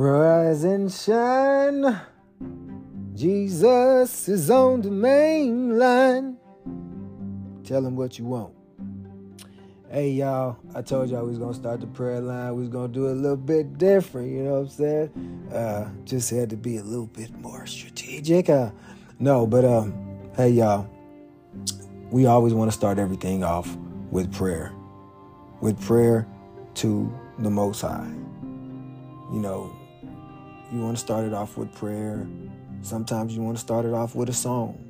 Rise and shine. Jesus is on the main line. Tell him what you want. Hey y'all, I told y'all we was gonna start the prayer line. We was gonna do it a little bit different, you know what I'm saying? Uh, just had to be a little bit more strategic. Uh, no, but um, hey y'all, we always want to start everything off with prayer. With prayer to the Most High. You know, you want to start it off with prayer. Sometimes you want to start it off with a song.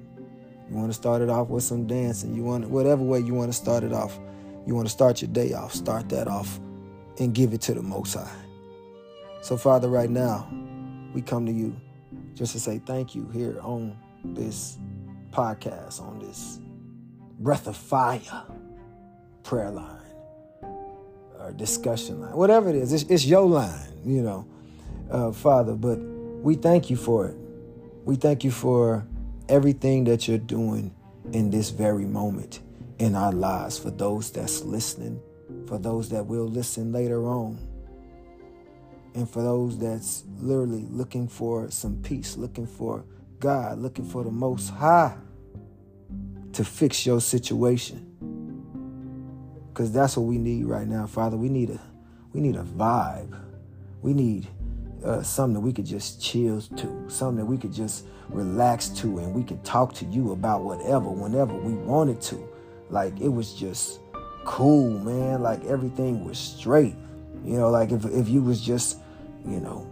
You want to start it off with some dancing. You want whatever way you want to start it off. You want to start your day off. Start that off and give it to the Most High. So, Father, right now, we come to you just to say thank you here on this podcast, on this breath of fire prayer line or discussion line, whatever it is. It's, it's your line, you know, uh, Father. But we thank you for it. We thank you for everything that you're doing in this very moment in our lives for those that's listening, for those that will listen later on, and for those that's literally looking for some peace, looking for God, looking for the Most High to fix your situation. Because that's what we need right now, Father. We need a we need a vibe. We need uh, something that we could just chill to, something that we could just relax to, and we could talk to you about whatever, whenever we wanted to. Like it was just cool, man. Like everything was straight. You know, like if if you was just, you know,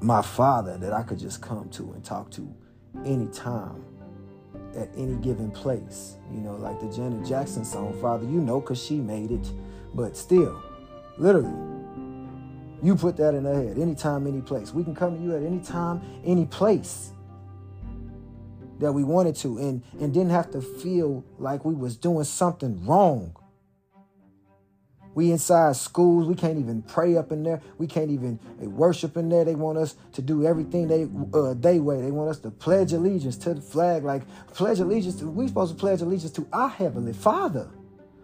my father that I could just come to and talk to anytime at any given place. You know, like the Janet Jackson song, Father, you know, because she made it. But still, literally, you put that in her head. Anytime, any place. We can come to you at any time, any place that we wanted to and, and didn't have to feel like we was doing something wrong. We inside schools, we can't even pray up in there. We can't even worship in there. They want us to do everything they uh, they way. They want us to pledge allegiance to the flag. Like pledge allegiance to we supposed to pledge allegiance to our heavenly Father.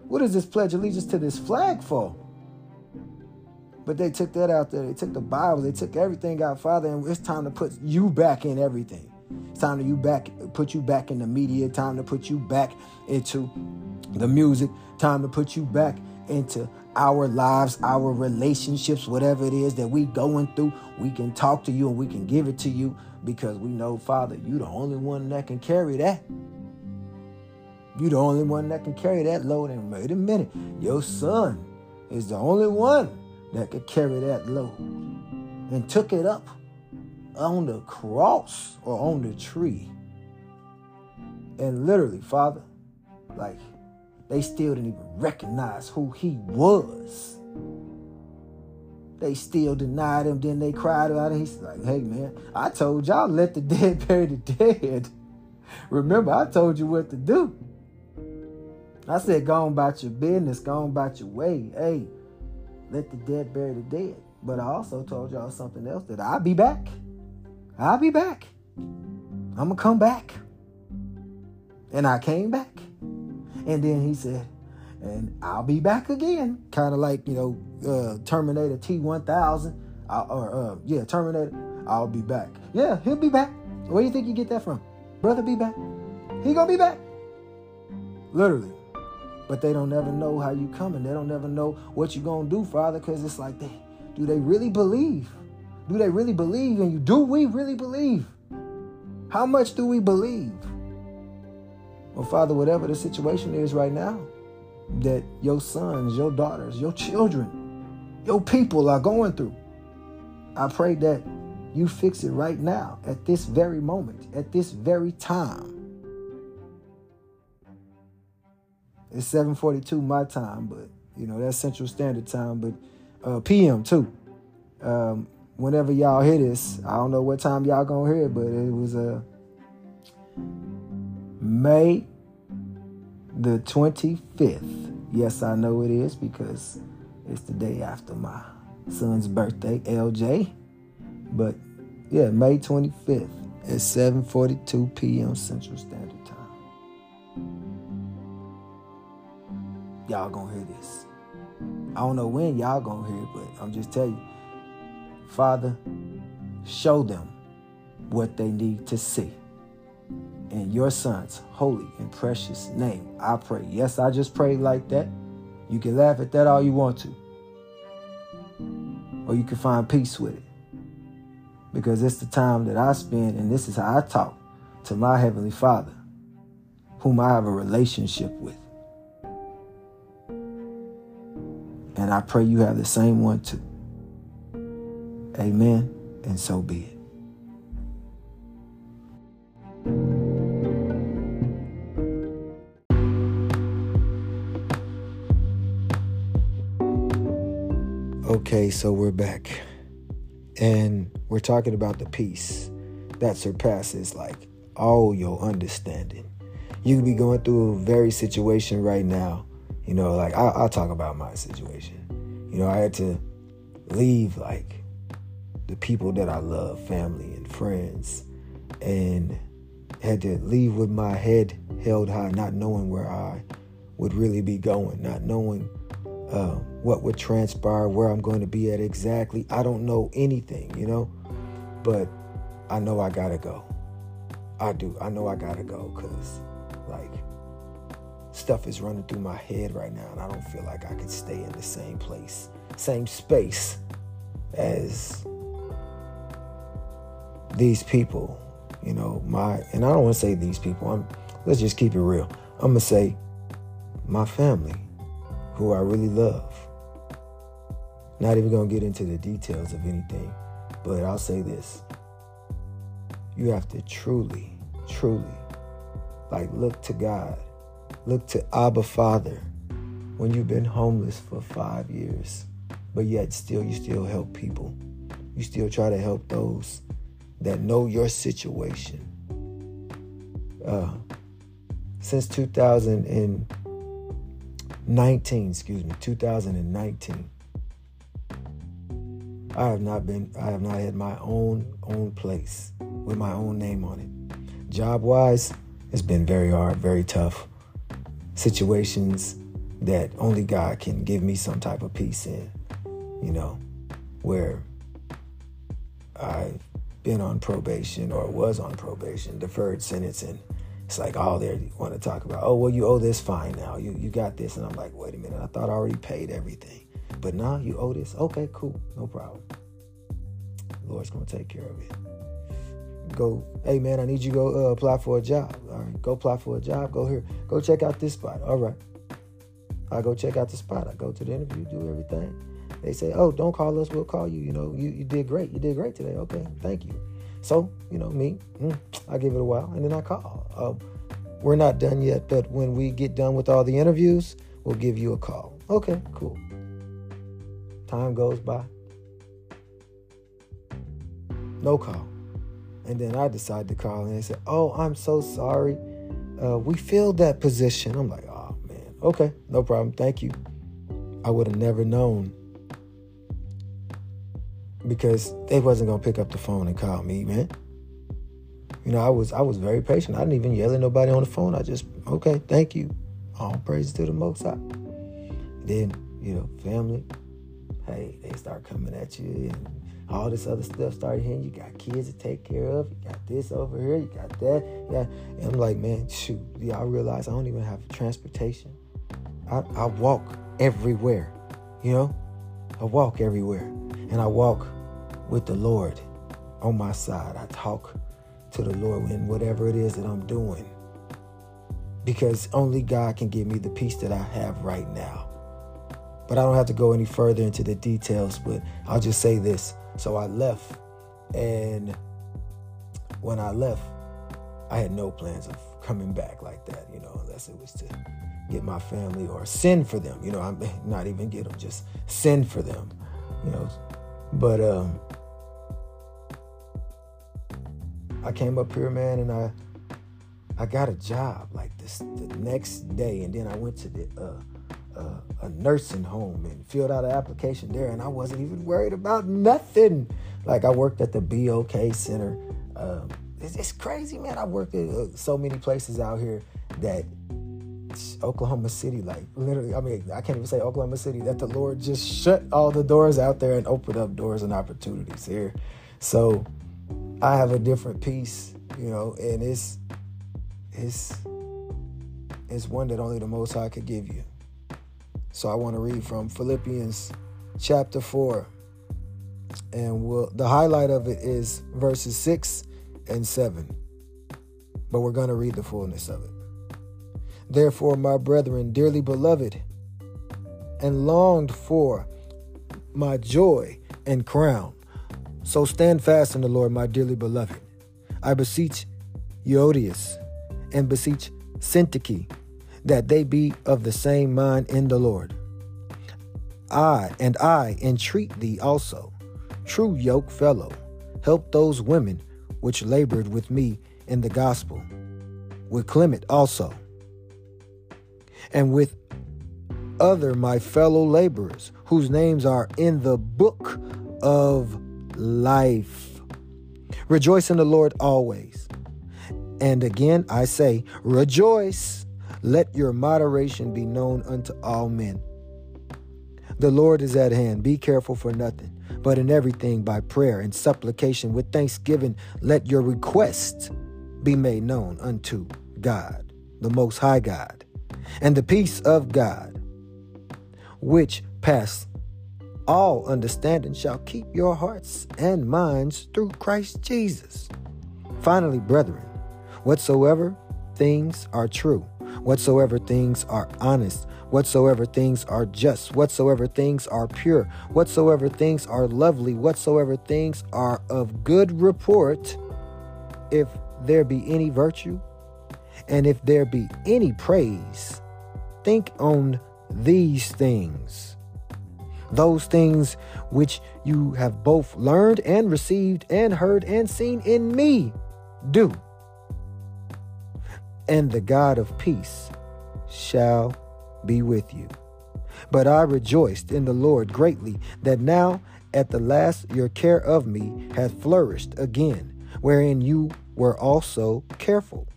What is this pledge allegiance to this flag for? But they took that out there. They took the Bible. They took everything out, Father, and it's time to put you back in everything. It's time to you back, put you back in the media. Time to put you back into the music. Time to put you back into our lives, our relationships, whatever it is that we going through, we can talk to you and we can give it to you because we know, Father, you the only one that can carry that. You the only one that can carry that load. And wait a minute, your son is the only one that could carry that load and took it up on the cross or on the tree. And literally, Father, like they still didn't even recognize who he was. They still denied him. Then they cried about it. He's like, hey, man, I told y'all let the dead bury the dead. Remember, I told you what to do. I said, go on about your business, go on about your way. Hey, let the dead bury the dead. But I also told y'all something else that I'll be back. I'll be back. I'm going to come back. And I came back. And then he said, and I'll be back again. Kind of like, you know, uh, Terminator T1000. Uh, or, uh, yeah, Terminator. I'll be back. Yeah, he'll be back. Where do you think you get that from? Brother be back. He gonna be back. Literally. But they don't never know how you coming. They don't never know what you gonna do, Father, because it's like they do they really believe? Do they really believe in you? Do we really believe? How much do we believe? Well, Father, whatever the situation is right now, that your sons, your daughters, your children, your people are going through, I pray that you fix it right now, at this very moment, at this very time. It's 7:42 my time, but you know that's Central Standard Time, but uh, PM too. Um, whenever y'all hear this, I don't know what time y'all gonna hear it, but it was a uh, May the 25th. Yes, I know it is because it's the day after my son's birthday, LJ. But yeah, May 25th at 7:42 p.m. Central Standard Time. Y'all gonna hear this. I don't know when y'all gonna hear it, but I'm just telling you. Father, show them what they need to see. In your son's holy and precious name, I pray. Yes, I just prayed like that. You can laugh at that all you want to. Or you can find peace with it. Because it's the time that I spend, and this is how I talk to my Heavenly Father, whom I have a relationship with. And I pray you have the same one too. Amen. And so be it. Okay, so we're back. And we're talking about the peace that surpasses like all your understanding. You could be going through a very situation right now. You know, like I, I'll talk about my situation. You know, I had to leave like the people that I love, family and friends, and had to leave with my head held high, not knowing where I would really be going, not knowing uh, what would transpire, where I'm going to be at exactly. I don't know anything, you know, but I know I gotta go. I do. I know I gotta go because, stuff is running through my head right now, and I don't feel like I could stay in the same place, same space as these people. You know, my, and I don't want to say these people. I'm, let's just keep it real. I'm gonna say my family who I really love. Not even going to get into the details of anything, but I'll say this. You have to truly, truly, like, look to God. Look to Abba Father when you've been homeless for five years, but yet still, you still help people. You still try to help those that know your situation. Uh, since 2019, excuse me, 2019. I have not been I have not had my own own place with my own name on it. Job wise, it's been very hard, very tough. Situations that only God can give me some type of peace in, you know, where I've been on probation or was on probation, deferred sentencing, it's like all they want to talk about. Oh, well, you owe this fine now. You you got this, and I'm like, wait a minute. I thought I already paid everything, but now you owe this. Okay, cool, no problem. The Lord's gonna take care of it. Go, hey man, I need you to go uh, apply for a job. All right, go apply for a job. Go here. Go check out this spot. All right. I go check out the spot. I go to the interview, do everything. They say, oh, don't call us. We'll call you. You know, you, you did great. You did great today. Okay, thank you. So, you know, me, mm, I give it a while and then I call. Uh, we're not done yet, but when we get done with all the interviews, we'll give you a call. Okay, cool. Time goes by. No call. And then I decide to call and they say, Oh, I'm so sorry. Uh, we filled that position. I'm like, Oh, man. Okay, no problem. Thank you. I would have never known because they wasn't gonna pick up the phone and call me, man. You know, I was I was very patient. I didn't even yell at nobody on the phone. I just, okay, thank you. All praise to the Most High. Then, you know, family, hey, they start coming at you and all this other stuff started hitting. You got kids to take care of. You got this over here. You got that. Yeah. And I'm like, man, shoot. Yeah, I realize I don't even have transportation. I, I walk everywhere. You know? I walk everywhere. And I walk with the Lord on my side. I talk to the Lord in whatever it is that I'm doing. Because only God can give me the peace that I have right now. But I don't have to go any further into the details, but I'll just say this. So I left, and when I left, I had no plans of coming back like that, you know, unless it was to get my family or send for them. You know, I'm not even get them, just send for them, you know. But um, I came up here, man, and I I got a job like this the next day, and then I went to the uh, uh, a nursing home and filled out an application there, and I wasn't even worried about nothing. Like I worked at the BOK Center. Um, it's, it's, crazy, man. I worked at uh, so many places out here that Oklahoma City, like literally, I mean, I can't even say Oklahoma City, that the Lord just shut all the doors out there and opened up doors and opportunities here. So I have a different peace, you know, and it's it's it's one that only the Most High could give you. So I want to read from Philippians chapter 4. And we'll, the highlight of it is verses 6 and 7. But we're going to read the fullness of it. Therefore, my brethren, dearly beloved, and longed for my joy and crown. So stand fast in the Lord, my dearly beloved. I beseech Euodias and beseech Syntyche that they be of the same mind in the Lord. I and I entreat thee also, true yoke fellow, help those women which labored with me in the gospel, with Clement also, and with other my fellow laborers, whose names are in the book of life. Rejoice in the Lord always. And again I say, rejoice. Let your moderation be known unto all men. The Lord is at hand. Be careful for nothing, but in everything by prayer and supplication with thanksgiving, let your requests be made known unto God, the Most High God. And the peace of God, which pass all understanding, shall keep your hearts and minds through Christ Jesus. Finally, brethren, whatsoever things are true, whatsoever things are honest, whatsoever things are just, whatsoever things are pure, whatsoever things are lovely, whatsoever things are of good report, if there be any virtue, and if there be any praise, think on these things. Those things which you have both learned and received and heard and seen in me, do and the God of peace shall be with you. But I rejoiced in the Lord greatly that now at the last your care of me hath flourished again, wherein you were also careful.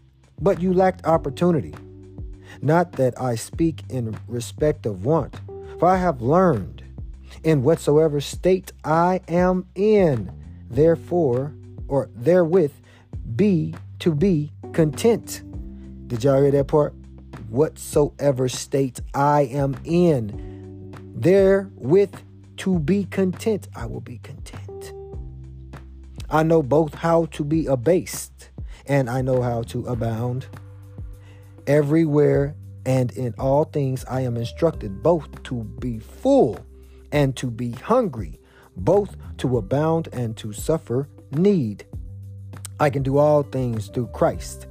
But you lacked opportunity. Not that I speak in respect of want, for I have learned in whatsoever state I am in, therefore, or therewith, be to be content. Did y'all hear that part? Whatsoever state I am in, therewith to be content, I will be content. I know both how to be abased and I know how to abound. Everywhere and in all things I am instructed both to be full and to be hungry, both to abound and to suffer need. I can do all things through Christ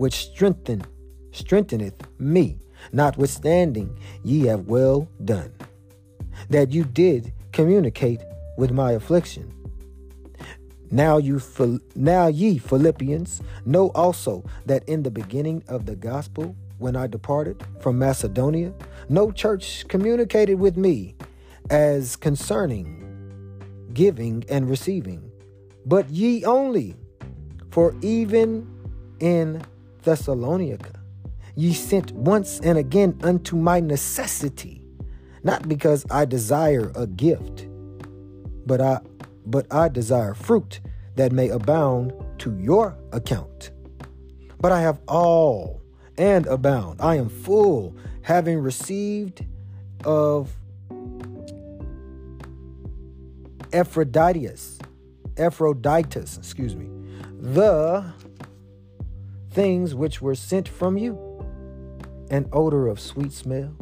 which strengthen strengtheneth me, notwithstanding ye have well done, that you did communicate with my affliction. Now you now ye Philippians know also that in the beginning of the gospel when I departed from Macedonia no church communicated with me as concerning giving and receiving but ye only for even in Thessalonica. Ye sent once and again unto my necessity, not because I desire a gift, but I but I desire fruit that may abound to your account. But I have all and abound. I am full, having received of Ephroditus, Ephroditus, excuse me, the things which were sent from you an odor of sweet smell,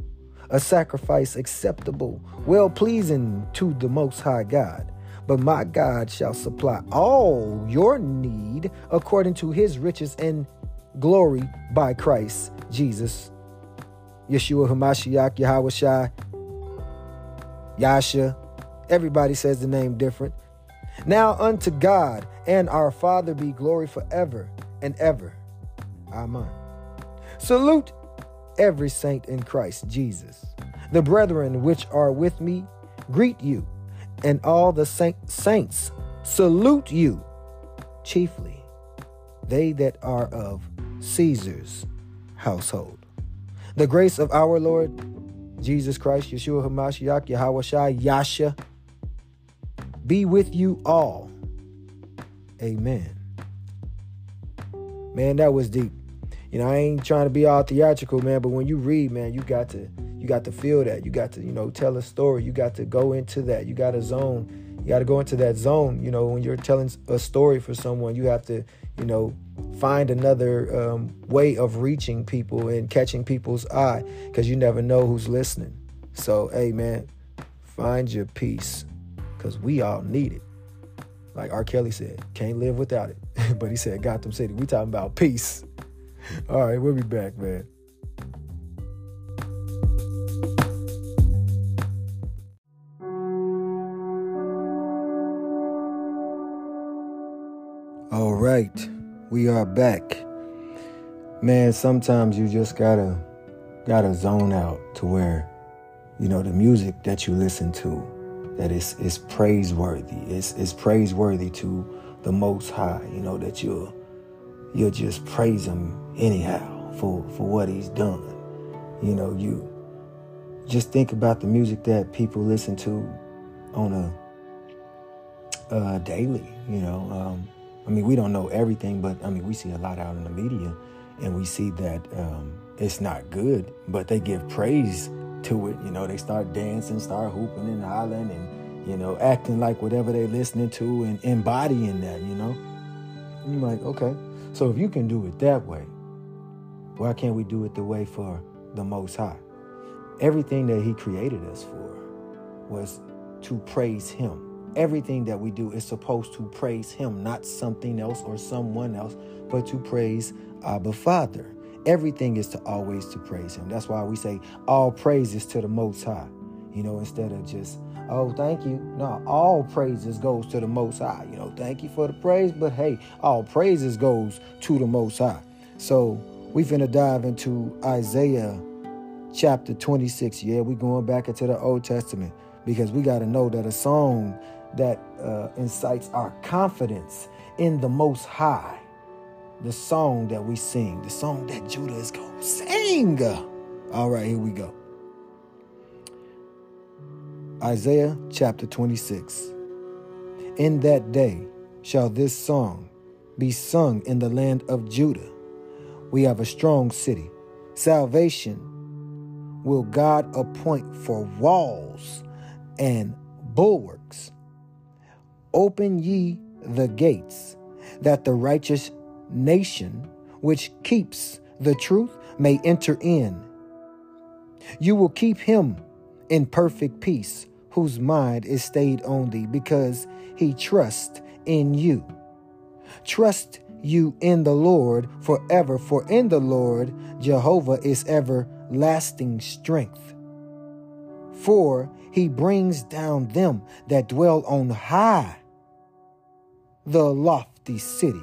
a sacrifice acceptable, well pleasing to the Most High God. But my God shall supply all your need according to his riches and glory by Christ Jesus. Yeshua Hamashiach, Yahweh Shai, Yasha. Everybody says the name different. Now unto God and our Father be glory forever and ever. Amen. Salute every saint in Christ Jesus. The brethren which are with me greet you, and all the saints salute you, chiefly they that are of Caesar's household. The grace of our Lord Jesus Christ, Yeshua HaMashiach, Yahweh Shai, Yasha, be with you all. Amen. Man, that was deep. You know, I ain't trying to be all theatrical, man, but when you read, man, you got to you got to feel that. You got to, you know, tell a story. You got to go into that. You got to zone. You got to go into that zone. You know, when you're telling a story for someone, you have to, you know, find another um, way of reaching people and catching people's eye because you never know who's listening. So, hey, man, find your peace because we all need it. Like R. Kelly said, can't live without it. but he said, Gotham City, we talking about peace. All right, we'll be back, man. All right, we are back. Man, sometimes you just gotta gotta zone out to where, you know, the music that you listen to, that is is praiseworthy. It's it's praiseworthy to the most high, you know, that you'll you'll just praise him anyhow for for what he's done. You know, you just think about the music that people listen to on a uh, daily, you know. Um, I mean, we don't know everything, but I mean, we see a lot out in the media, and we see that um, it's not good, but they give praise to it. You know, they start dancing, start hooping and hollering, and you know, acting like whatever they're listening to and embodying that. You know, you're like, okay, so if you can do it that way, why can't we do it the way for the Most High? Everything that He created us for was to praise Him Everything that we do is supposed to praise Him, not something else or someone else, but to praise Abba Father. Everything is to always to praise Him. That's why we say all praises to the Most High. You know, instead of just oh thank you. No, all praises goes to the Most High. You know, thank you for the praise, but hey, all praises goes to the Most High. So we finna dive into Isaiah chapter 26. Yeah, we're going back into the Old Testament because we got to know that a song that uh, incites our confidence in the Most High. The song that we sing, the song that Judah is going to sing. All right, here we go. Isaiah chapter 26. In that day shall this song be sung in the land of Judah. We have a strong city. Salvation will God appoint for walls and bulwarks Open ye the gates, that the righteous nation which keeps the truth may enter in. You will keep him in perfect peace, whose mind is stayed on thee, because he trusts in you. Trust you in the Lord forever, for in the Lord Jehovah is everlasting strength. For he brings down them that dwell on high, the lofty city.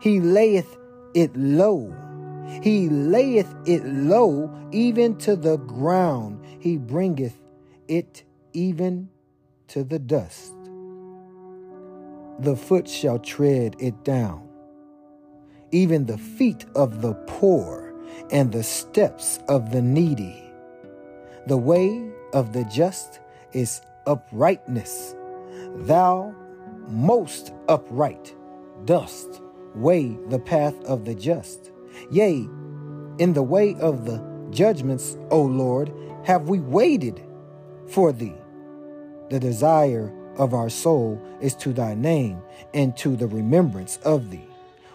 He layeth it low. He layeth it low even to the ground. He bringeth it even to the dust. The foot shall tread it down, even the feet of the poor and the steps of the needy. The way of the just is uprightness. Thou most upright dost weigh the path of the just. Yea, in the way of the judgments, O Lord, have we waited for thee. The desire of our soul is to thy name and to the remembrance of thee.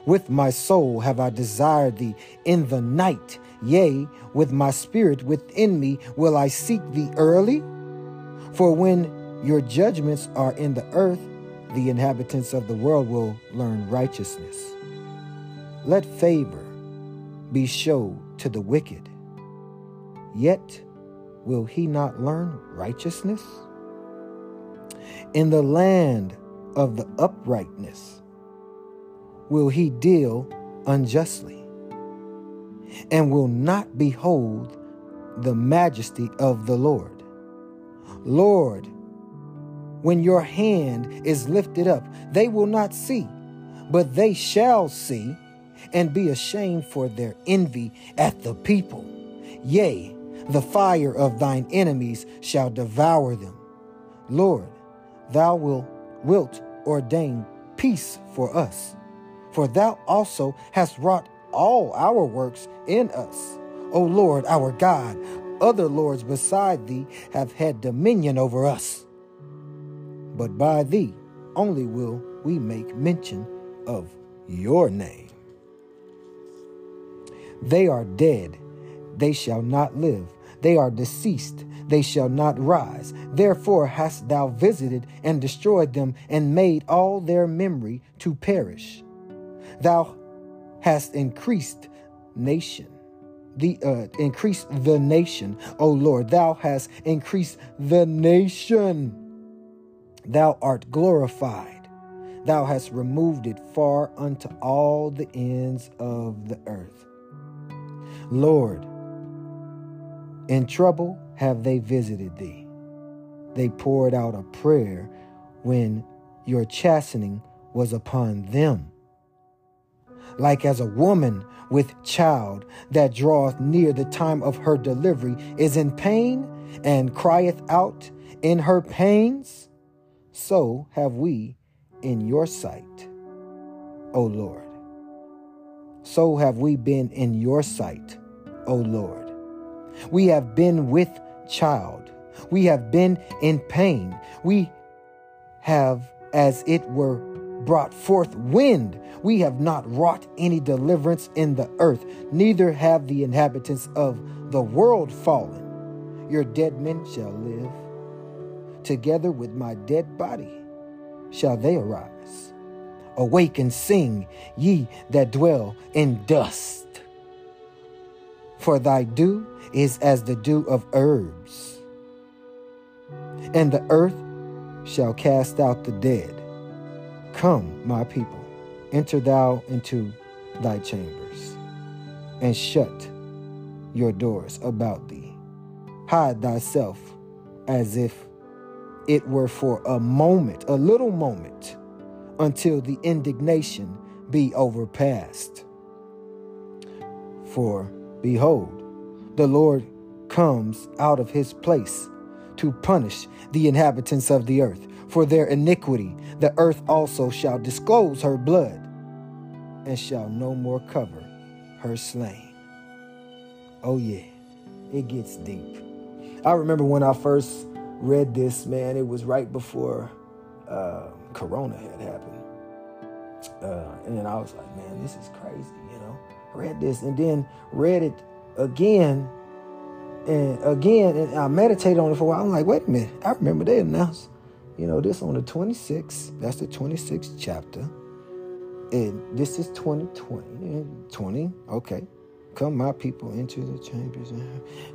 With my soul have I desired thee in the night. Yea, with my spirit within me will I seek thee early. For when your judgments are in the earth, the inhabitants of the world will learn righteousness. Let favor be showed to the wicked, yet will he not learn righteousness? In the land of the uprightness will he deal unjustly, and will not behold the majesty of the Lord. Lord, when your hand is lifted up, they will not see, but they shall see and be ashamed for their envy at the people. Yea, the fire of thine enemies shall devour them. Lord, thou will, wilt ordain peace for us, for thou also hast wrought all our works in us. O Lord, our God, other lords beside thee have had dominion over us. But by thee only will we make mention of your name. They are dead, they shall not live. They are deceased, they shall not rise. Therefore hast thou visited and destroyed them, and made all their memory to perish. Thou hast increased nation. The uh, increased the nation, O Lord, thou hast increased the nation. Thou art glorified. Thou hast removed it far unto all the ends of the earth. Lord, in trouble have they visited thee. They poured out a prayer when your chastening was upon them. Like as a woman with child that draweth near the time of her delivery is in pain and crieth out in her pains, so have we in your sight, O Lord. So have we been in your sight, O Lord. We have been with child. We have been in pain. We have, as it were, brought forth wind. We have not wrought any deliverance in the earth, neither have the inhabitants of the world fallen. Your dead men shall live. Together with my dead body shall they arise. Awake and sing, ye that dwell in dust. For thy dew is as the dew of herbs, and the earth shall cast out the dead. Come, my people, enter thou into thy chambers, and shut your doors about thee. Hide thyself as if it were for a moment, a little moment, until the indignation be overpast. For behold, the Lord comes out of his place to punish the inhabitants of the earth for their iniquity. The earth also shall disclose her blood and shall no more cover her slain. Oh, yeah, it gets deep. I remember when I first read this, man, it was right before uh, Corona had happened. Uh, and then I was like, man, this is crazy, you know. Read this and then read it again and again. And I meditated on it for a while. I'm like, wait a minute. I remember they announced, you know, this on the 26th. That's the 26th chapter. And this is 2020. 20, okay. Come, my people, into the chambers.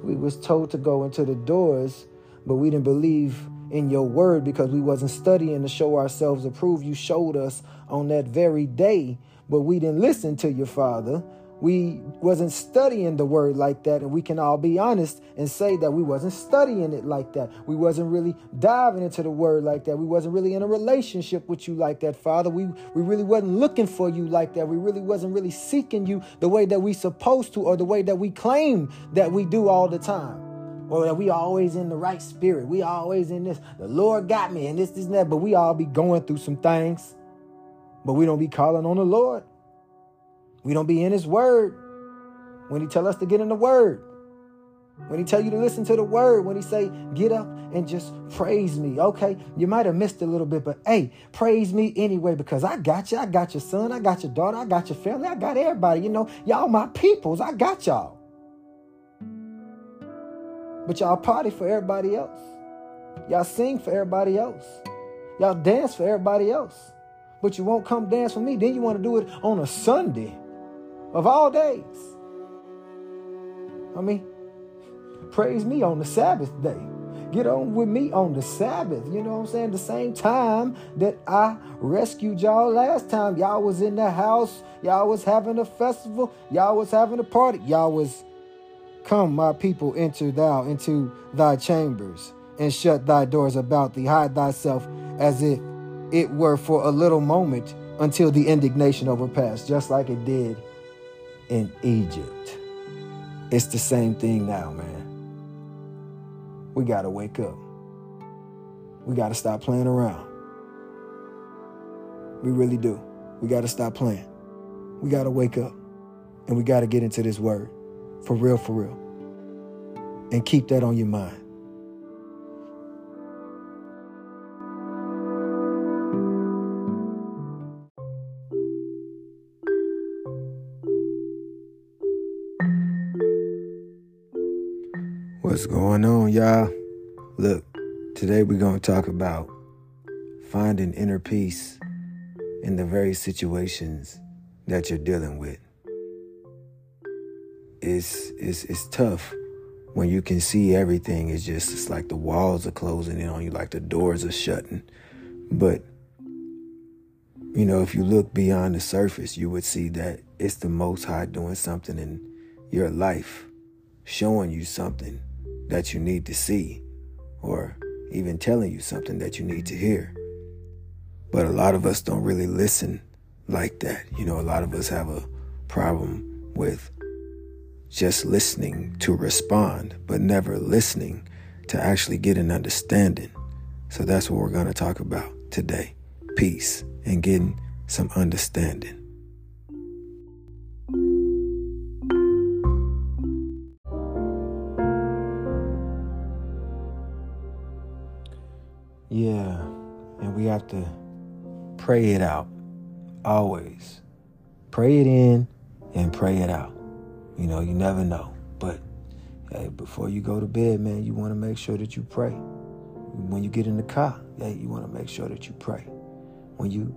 We was told to go into the doors but we didn't believe in your word because we wasn't studying to show ourselves approved. You showed us on that very day, but we didn't listen to your father. We wasn't studying the word like that, and we can all be honest and say that we wasn't studying it like that. We wasn't really diving into the word like that. We wasn't really in a relationship with you like that, Father. We we really wasn't looking for you like that. We really wasn't really seeking you the way that we supposed to or the way that we claim that we do all the time or that we always in the right spirit. We always in this. The Lord got me and this, this, and that. But we all be going through some things. But we don't be calling on the Lord. We don't be in his word. When he tell us to get in the word. When he tell you to listen to the word. When he say, get up and just praise me. Okay, you might have missed a little bit, but hey, praise me anyway because I got you. I got your son. I got your daughter. I got your family. I got everybody. You know, y'all my peoples. I got y'all. But y'all party for everybody else. Y'all sing for everybody else. Y'all dance for everybody else. But you won't come dance for me. Then you want to do it on a Sunday of all days. I mean, praise me on the Sabbath day. Get on with me on the Sabbath. You know what I'm saying? The same time that I rescued y'all last time. Y'all was in the house. Y'all was having a festival. Y'all was having a party. Y'all was Come, my people, enter thou into thy chambers, and shut thy doors about thee. Hide thyself as if it were for a little moment until the indignation overpassed, just like it did in Egypt. It's the same thing now, man. We got to wake up. We got to stop playing around. We really do. We got to stop playing. We got to wake up and we got to get into this word for real, for real. And keep that on your mind. What's going on, y'all? Look, today we're going to talk about finding inner peace in the very situations that you're dealing with. It's, it's, it's tough when you can see everything. It's just, it's like the walls are closing in on you, like the doors are shutting. But, you know, if you look beyond the surface, you would see that it's the Most High doing something in your life, showing you something that you need to see or even telling you something that you need to hear. But a lot of us don't really listen like that. You know, a lot of us have a problem with just listening to respond, but never listening to actually get an understanding. So that's what we're going to talk about today peace and getting some understanding. Have to pray it out always. Pray it in and pray it out. You know, you never know. But hey, before you go to bed, man, you want to make sure that you pray. When you get in the car, yeah, you want to make sure that you pray. When you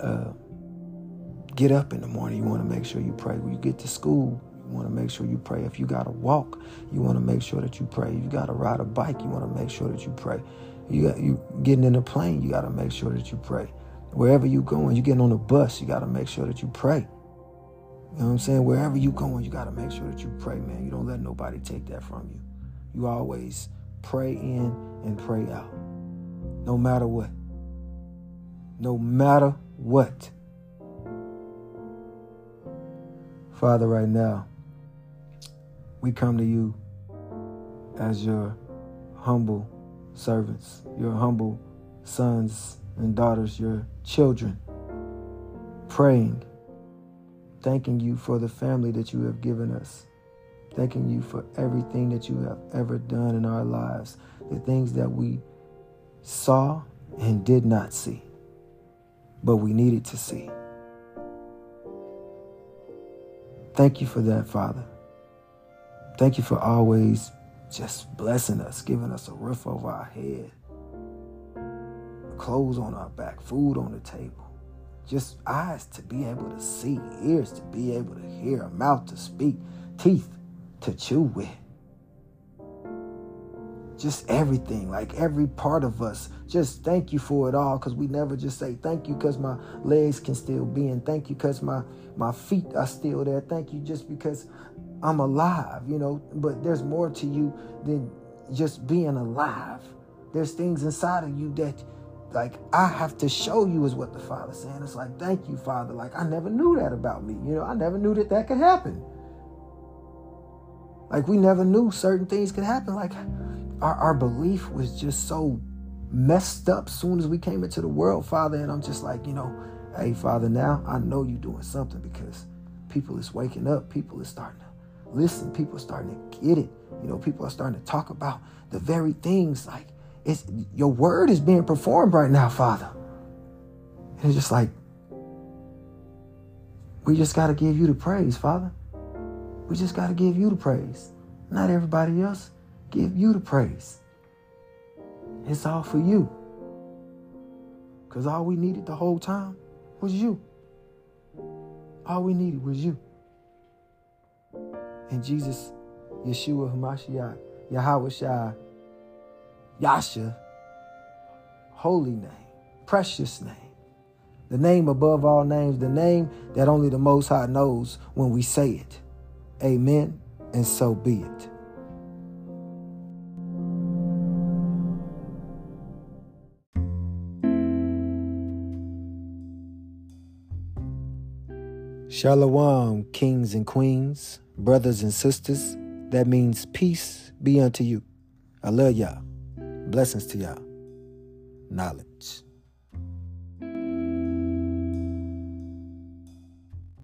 uh, get up in the morning, you want to make sure you pray. When you get to school, you want to make sure you pray. If you got to walk, you want to make sure that you pray. If you got to ride a bike, you want to make sure that you pray. You got you getting in a plane, you got to make sure that you pray. Wherever you going, you getting on a bus, you got to make sure that you pray. You know what I'm saying? Wherever you going, you got to make sure that you pray, man. You don't let nobody take that from you. You always pray in and pray out. No matter what. No matter what. Father, right now, we come to you as your humble servants, your humble sons and daughters, your children, praying, thanking you for the family that you have given us, thanking you for everything that you have ever done in our lives, the things that we saw and did not see, but we needed to see. Thank you for that, Father. Thank you for always just blessing us, giving us a roof over our head, clothes on our back, food on the table, just eyes to be able to see, ears to be able to hear, a mouth to speak, teeth to chew with. Just everything, like every part of us. Just thank you for it all because we never just say thank you because my legs can still be and thank you because my, my feet are still there. Thank you just because I'm alive, you know, but there's more to you than just being alive. There's things inside of you that like I have to show you is what the Father's saying. It's like, thank you, Father. Like I never knew that about me. You know, I never knew that that could happen. Like we never knew certain things could happen. Like our, our belief was just so messed up soon as we came into the world, Father. And I'm just like, you know, hey, Father, now I know you're doing something because people is waking up. People is starting to listen, people are starting to get it. You know, people are starting to talk about the very things like it's your word is being performed right now, Father. And it's just like we just got to give you the praise, Father. We just got to give you the praise. Not everybody else. Give you the praise. It's all for you. Because all we needed the whole time was you. All we needed was you. And Jesus, Yeshua Hamashiach, Yahweh Shai, Yasha, holy name, precious name, the name above all names, the name that only the Most High knows when we say it. Amen, and so be it. Shalom, kings and queens brothers and sisters, That means peace be unto you. I love y'all. Blessings to y'all. Knowledge.